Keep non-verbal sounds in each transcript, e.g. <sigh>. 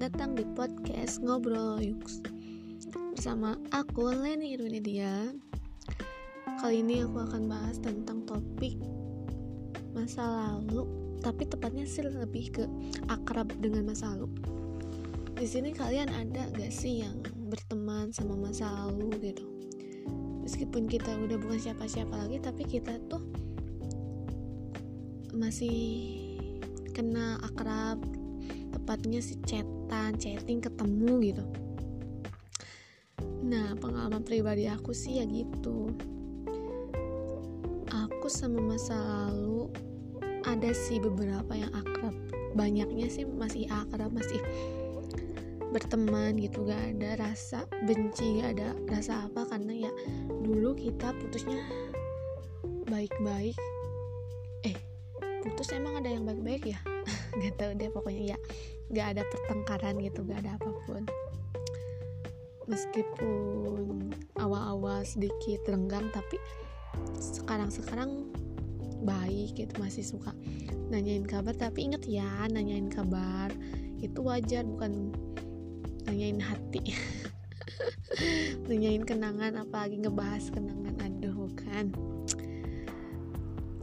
datang di podcast Ngobrol Yux. Bersama aku Leni Irwinidia. Kali ini aku akan bahas tentang topik masa lalu Tapi tepatnya sih lebih ke akrab dengan masa lalu. Di sini kalian ada gak sih yang berteman sama masa lalu gitu? Meskipun kita udah bukan siapa-siapa lagi tapi kita tuh masih kenal akrab tepatnya si chatan chatting ketemu gitu. Nah pengalaman pribadi aku sih ya gitu. Aku sama masa lalu ada sih beberapa yang akrab. Banyaknya sih masih akrab masih berteman gitu. Gak ada rasa benci gak ada rasa apa karena ya dulu kita putusnya baik-baik. Eh putus emang ada yang baik-baik ya <laughs> <laughs> gak tau deh pokoknya ya gak ada pertengkaran gitu gak ada apa pun. Meskipun awal-awal sedikit renggang tapi sekarang-sekarang baik gitu masih suka nanyain kabar. Tapi inget ya nanyain kabar itu wajar bukan nanyain hati. <laughs> Nanyain kenangan apalagi ngebahas kenangan. Aduh kan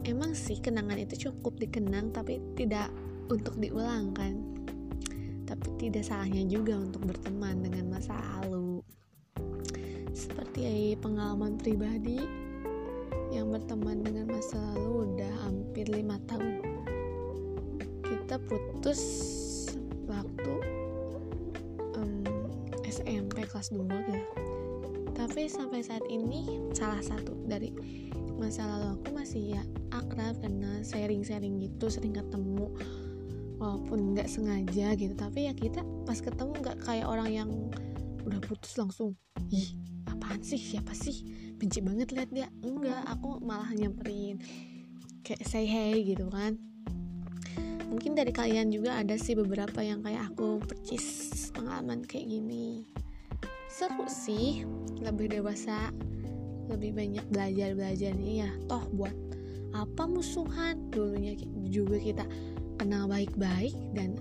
emang sih kenangan itu cukup dikenang tapi tidak untuk diulangkan tapi tidak salahnya juga untuk berteman dengan masa lalu. Seperti pengalaman pribadi yang berteman dengan masa lalu udah hampir lima tahun. Kita putus waktu um, SMP kelas 2 gitu tapi sampai saat ini salah satu dari masa lalu aku masih ya akrab karena sharing-sharing gitu sering ketemu walaupun nggak sengaja gitu tapi ya kita pas ketemu nggak kayak orang yang udah putus langsung ih apaan sih? Siapa sih? Benci banget lihat dia. Enggak aku malah nyamperin kayak say hey gitu kan. Mungkin dari kalian juga ada sih beberapa yang kayak aku percis pengalaman kayak gini. Seru sih lebih dewasa lebih banyak belajar belajarnya ya. Toh buat apa musuhan? Dulunya juga kita kenal baik-baik dan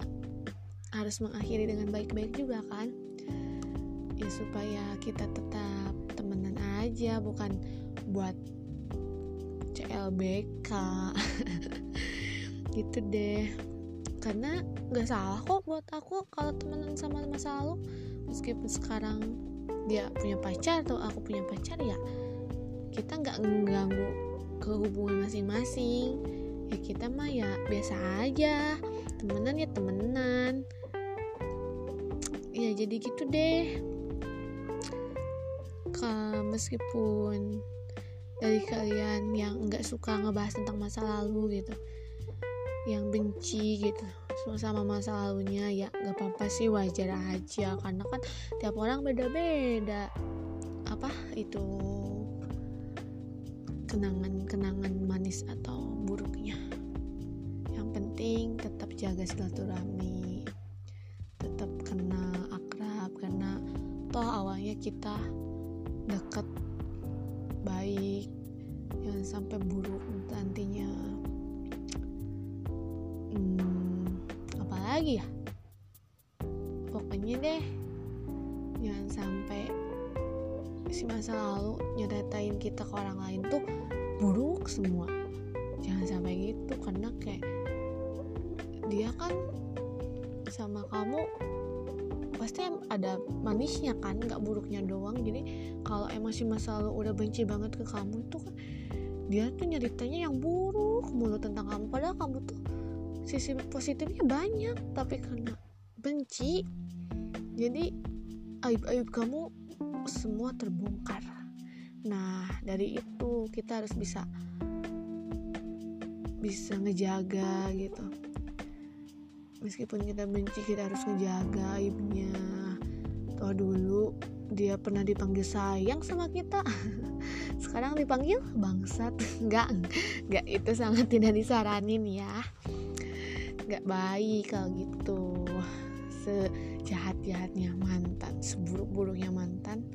harus mengakhiri dengan baik-baik juga kan? Ya supaya kita tetap temenan aja bukan buat CLBK <laughs> gitu deh. Karena nggak salah kok buat aku kalau temenan sama masa lalu. Meskipun sekarang dia punya pacar atau aku punya pacar ya kita nggak mengganggu ke hubungan masing-masing ya kita mah ya biasa aja. Temenan ya temenan. Ya jadi gitu deh. Ke, meskipun dari kalian yang nggak suka ngebahas tentang masa lalu gitu yang benci gitu sama masa lalunya ya nggak apa-apa sih wajar aja. Karena kan tiap orang beda-beda. Apa itu kenangan-kenangan manis atau buruknya. Yang penting tetap jaga silaturahmi tetap kenal akrab karena toh awalnya kita dekat baik jangan sampai buruk nantinya. Hmm, apalagi ya? Pokoknya deh jangan sampai si masa lalu nyedatain kita ke orang lain tuh buruk semua. Jangan sampai gitu karena kayak dia kan sama kamu pasti ada manisnya kan nggak buruknya doang. Jadi kalau emang si masa lalu udah benci banget ke kamu tuh kan dia tuh nyeritanya yang buruk mulu tentang kamu. Padahal kamu tuh sisi positifnya banyak tapi karena benci jadi aib-aib kamu semua terbongkar. Nah dari itu kita harus bisa bisa ngejaga gitu. Meskipun kita benci kita harus ngejaga aibnya toh dulu dia pernah dipanggil sayang sama kita. <laughs> Sekarang dipanggil bangsat. <laughs> Enggak enggak itu sangat tidak disaranin ya. Enggak baik kalau gitu sejahat-jahatnya mantan seburuk-buruknya mantan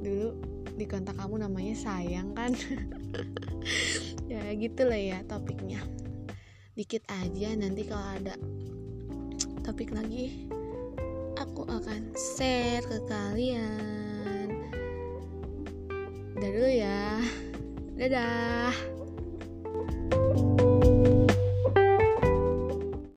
dulu di kontak kamu namanya sayang kan <laughs> ya gitulah ya topiknya dikit aja nanti kalau ada topik lagi aku akan share ke kalian. Udah dulu ya. Dadah.